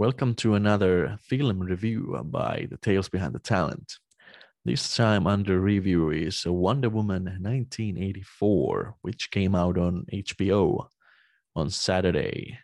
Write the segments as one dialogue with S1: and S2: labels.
S1: Welcome to another film review by The Tales Behind the Talent. This time under review is Wonder Woman 1984, which came out on HBO on Saturday.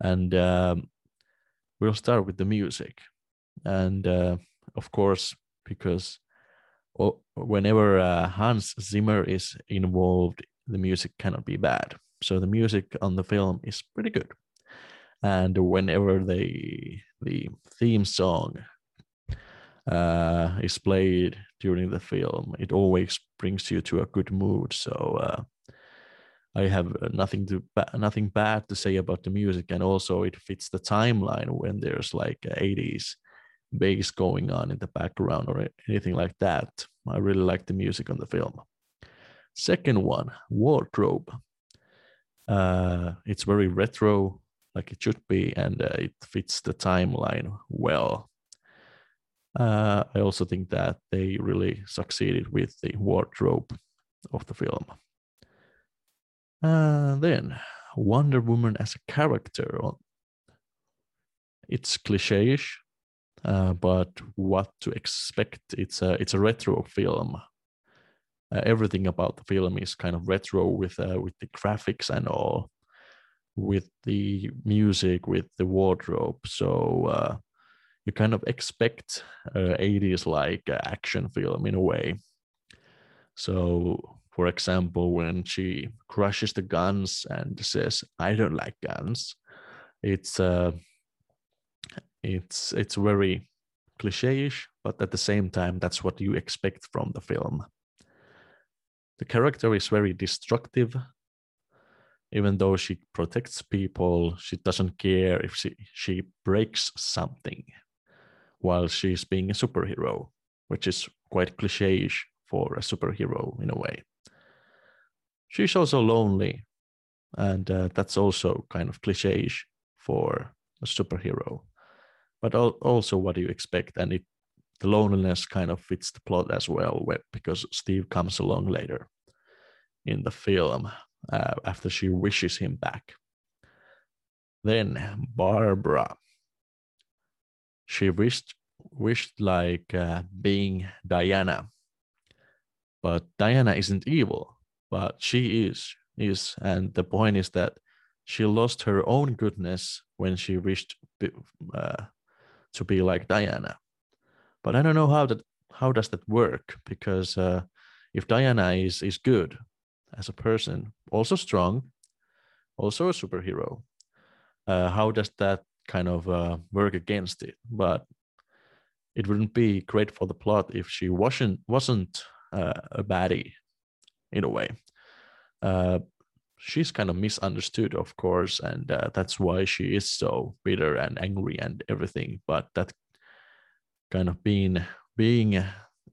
S1: And um, we'll start with the music. And uh, of course, because whenever uh, Hans Zimmer is involved, the music cannot be bad. So the music on the film is pretty good. And whenever they the theme song uh, is played during the film, it always brings you to a good mood. So uh, I have nothing to nothing bad to say about the music, and also it fits the timeline when there's like 80s bass going on in the background or anything like that. I really like the music on the film. Second one, wardrobe. Uh, it's very retro, like it should be, and uh, it fits the timeline well. Uh, I also think that they really succeeded with the wardrobe of the film. Uh, then Wonder Woman as a character. It's cliche-ish, uh, but what to expect? It's a it's a retro film. Uh, everything about the film is kind of retro with uh, with the graphics and all, with the music, with the wardrobe. So uh, you kind of expect 80s like action film in a way. So, for example, when she crushes the guns and says, "I don't like guns," it's uh, it's it's very cliche-ish, but at the same time, that's what you expect from the film. The character is very destructive. Even though she protects people, she doesn't care if she, she breaks something while she's being a superhero, which is quite cliche-ish for a superhero in a way. She's also lonely, and uh, that's also kind of cliche-ish for a superhero. But also, what do you expect? And it, the loneliness kind of fits the plot as well, because Steve comes along later in the film uh, after she wishes him back. Then Barbara she wished wished like uh, being Diana, but Diana isn't evil, but she is is, and the point is that she lost her own goodness when she wished uh, to be like Diana. But I don't know how that how does that work because uh, if Diana is is good as a person, also strong, also a superhero, uh, how does that kind of uh, work against it. But it wouldn't be great for the plot if she wasn't wasn't uh, a baddie in a way. Uh, she's kind of misunderstood, of course, and uh, that's why she is so bitter and angry and everything. But that kind of being being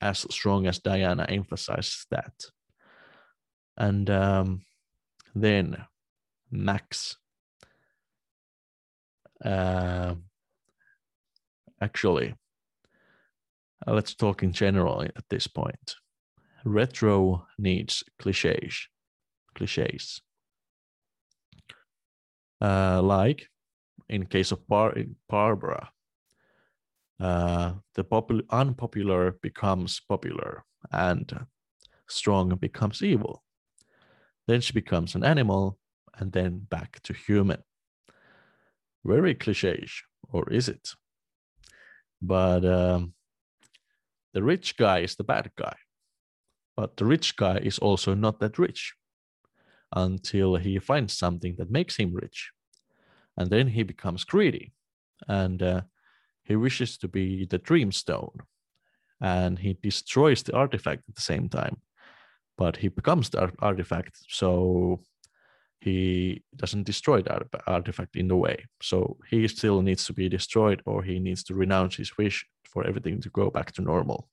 S1: as strong as Diana emphasizes that. And um, then Max uh, actually, let's talk in general at this point. Retro needs cliches, cliches. Uh, like in case of Bar- Barbara, uh, the popul- unpopular becomes popular and strong becomes evil. Then she becomes an animal and then back to human very cliche, or is it? But um, the rich guy is the bad guy. But the rich guy is also not that rich until he finds something that makes him rich. And then he becomes greedy and uh, he wishes to be the dream stone. And he destroys the artifact at the same time. But he becomes the artifact. So he doesn't destroy the artifact in the way. So he still needs to be destroyed or he needs to renounce his wish for everything to go back to normal.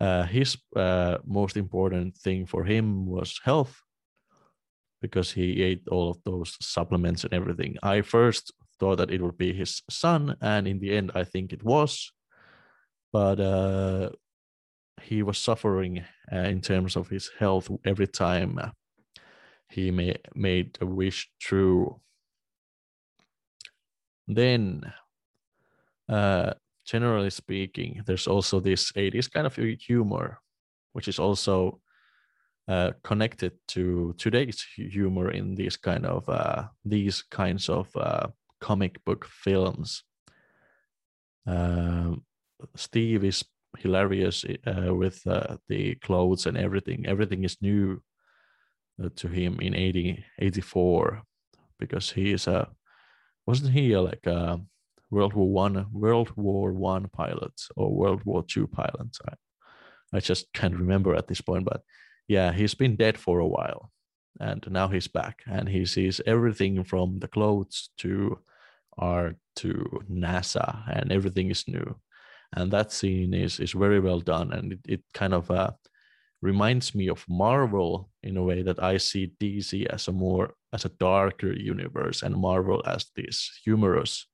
S1: Uh, his uh, most important thing for him was health because he ate all of those supplements and everything. I first thought that it would be his son, and in the end, I think it was. But uh, he was suffering uh, in terms of his health every time uh, he may, made a wish true. then uh, generally speaking, there's also this 80s kind of humor, which is also uh, connected to today's humor in these kind of uh, these kinds of uh, comic book films. Um, Steve is hilarious uh, with uh, the clothes and everything. Everything is new uh, to him in 80, 84 because he is a wasn't he like a World War One World War One pilot or World War Two pilot? I, I just can't remember at this point, but yeah, he's been dead for a while, and now he's back, and he sees everything from the clothes to art to NASA, and everything is new, and that scene is is very well done, and it, it kind of uh, reminds me of Marvel in a way that I see DC as a more as a darker universe and Marvel as this humorous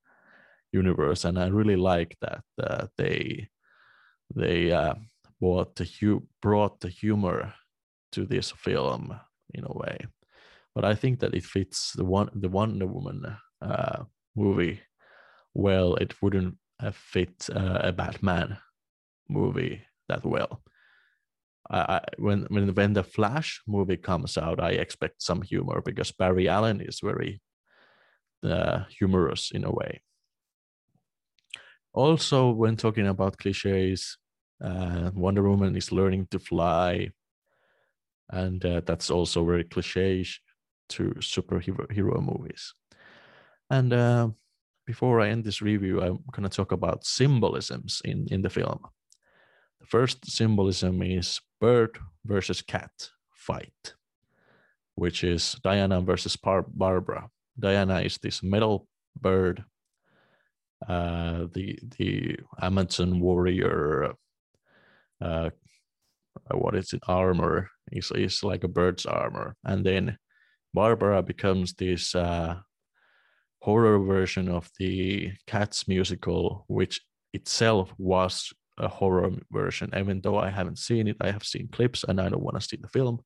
S1: universe, and I really like that uh, they they uh, brought the hu- brought the humor to this film in a way. But I think that it fits the one the Wonder Woman uh, movie well. It wouldn't fit uh, a Batman movie that well. I, when when when the Flash movie comes out, I expect some humor because Barry Allen is very uh, humorous in a way. Also, when talking about cliches, uh, Wonder Woman is learning to fly, and uh, that's also very cliche to superhero hero movies. And uh, before I end this review, I'm going to talk about symbolisms in in the film. The first symbolism is bird versus cat fight, which is Diana versus Bar- Barbara. Diana is this metal bird, uh, the the Amazon warrior. Uh, what is it? Armor is is like a bird's armor, and then Barbara becomes this uh, horror version of the Cats musical, which itself was a horror version. Even though I haven't seen it, I have seen clips and I don't want to see the film.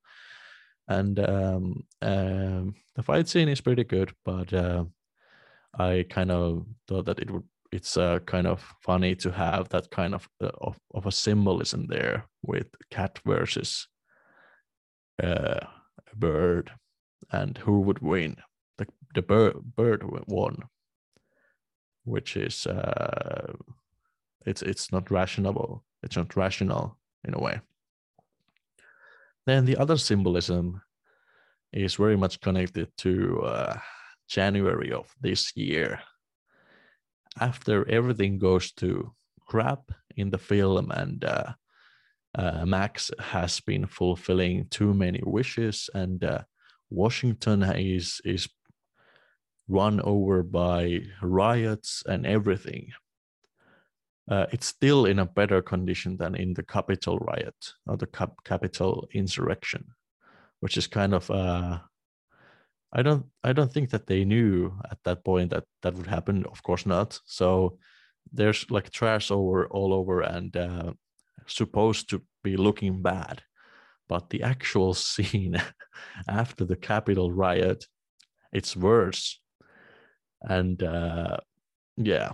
S1: And um, um, the fight scene is pretty good, but uh, I kind of thought that it would. It's uh, kind of funny to have that kind of, uh, of of a symbolism there with cat versus uh, bird, and who would win? The the bird bird won, which is uh, it's it's not rational. It's not rational in a way. Then the other symbolism is very much connected to uh, January of this year. After everything goes to crap in the film and uh, uh, Max has been fulfilling too many wishes and uh, Washington is is run over by riots and everything uh, it's still in a better condition than in the Capitol riot or the cap- Capitol insurrection, which is kind of uh, I don't I don't think that they knew at that point that that would happen. Of course not. So there's like trash over all over and uh, supposed to be looking bad, but the actual scene after the Capitol riot, it's worse. And uh, yeah,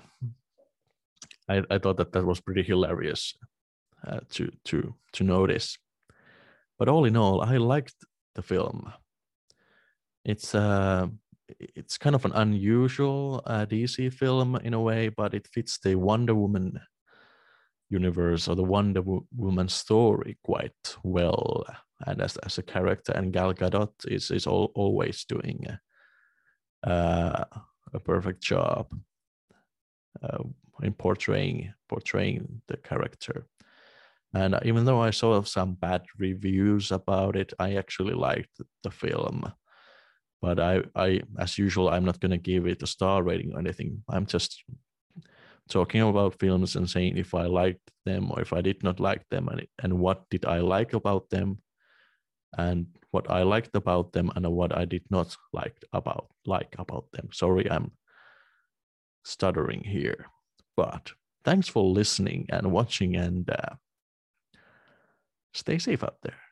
S1: I, I thought that that was pretty hilarious uh, to to to notice. But all in all, I liked the film. It's uh it's kind of an unusual uh, DC film in a way, but it fits the Wonder Woman universe or the Wonder Woman story quite well. And as as a character, and Gal Gadot is is all, always doing uh, a perfect job. Uh, in portraying portraying the character. And even though I saw some bad reviews about it, I actually liked the film. But I, I as usual, I'm not going to give it a star rating or anything. I'm just talking about films and saying if I liked them or if I did not like them, and, and what did I like about them, and what I liked about them, and what I did not like about like about them. Sorry, I'm stuttering here. But thanks for listening and watching, and uh, stay safe out there.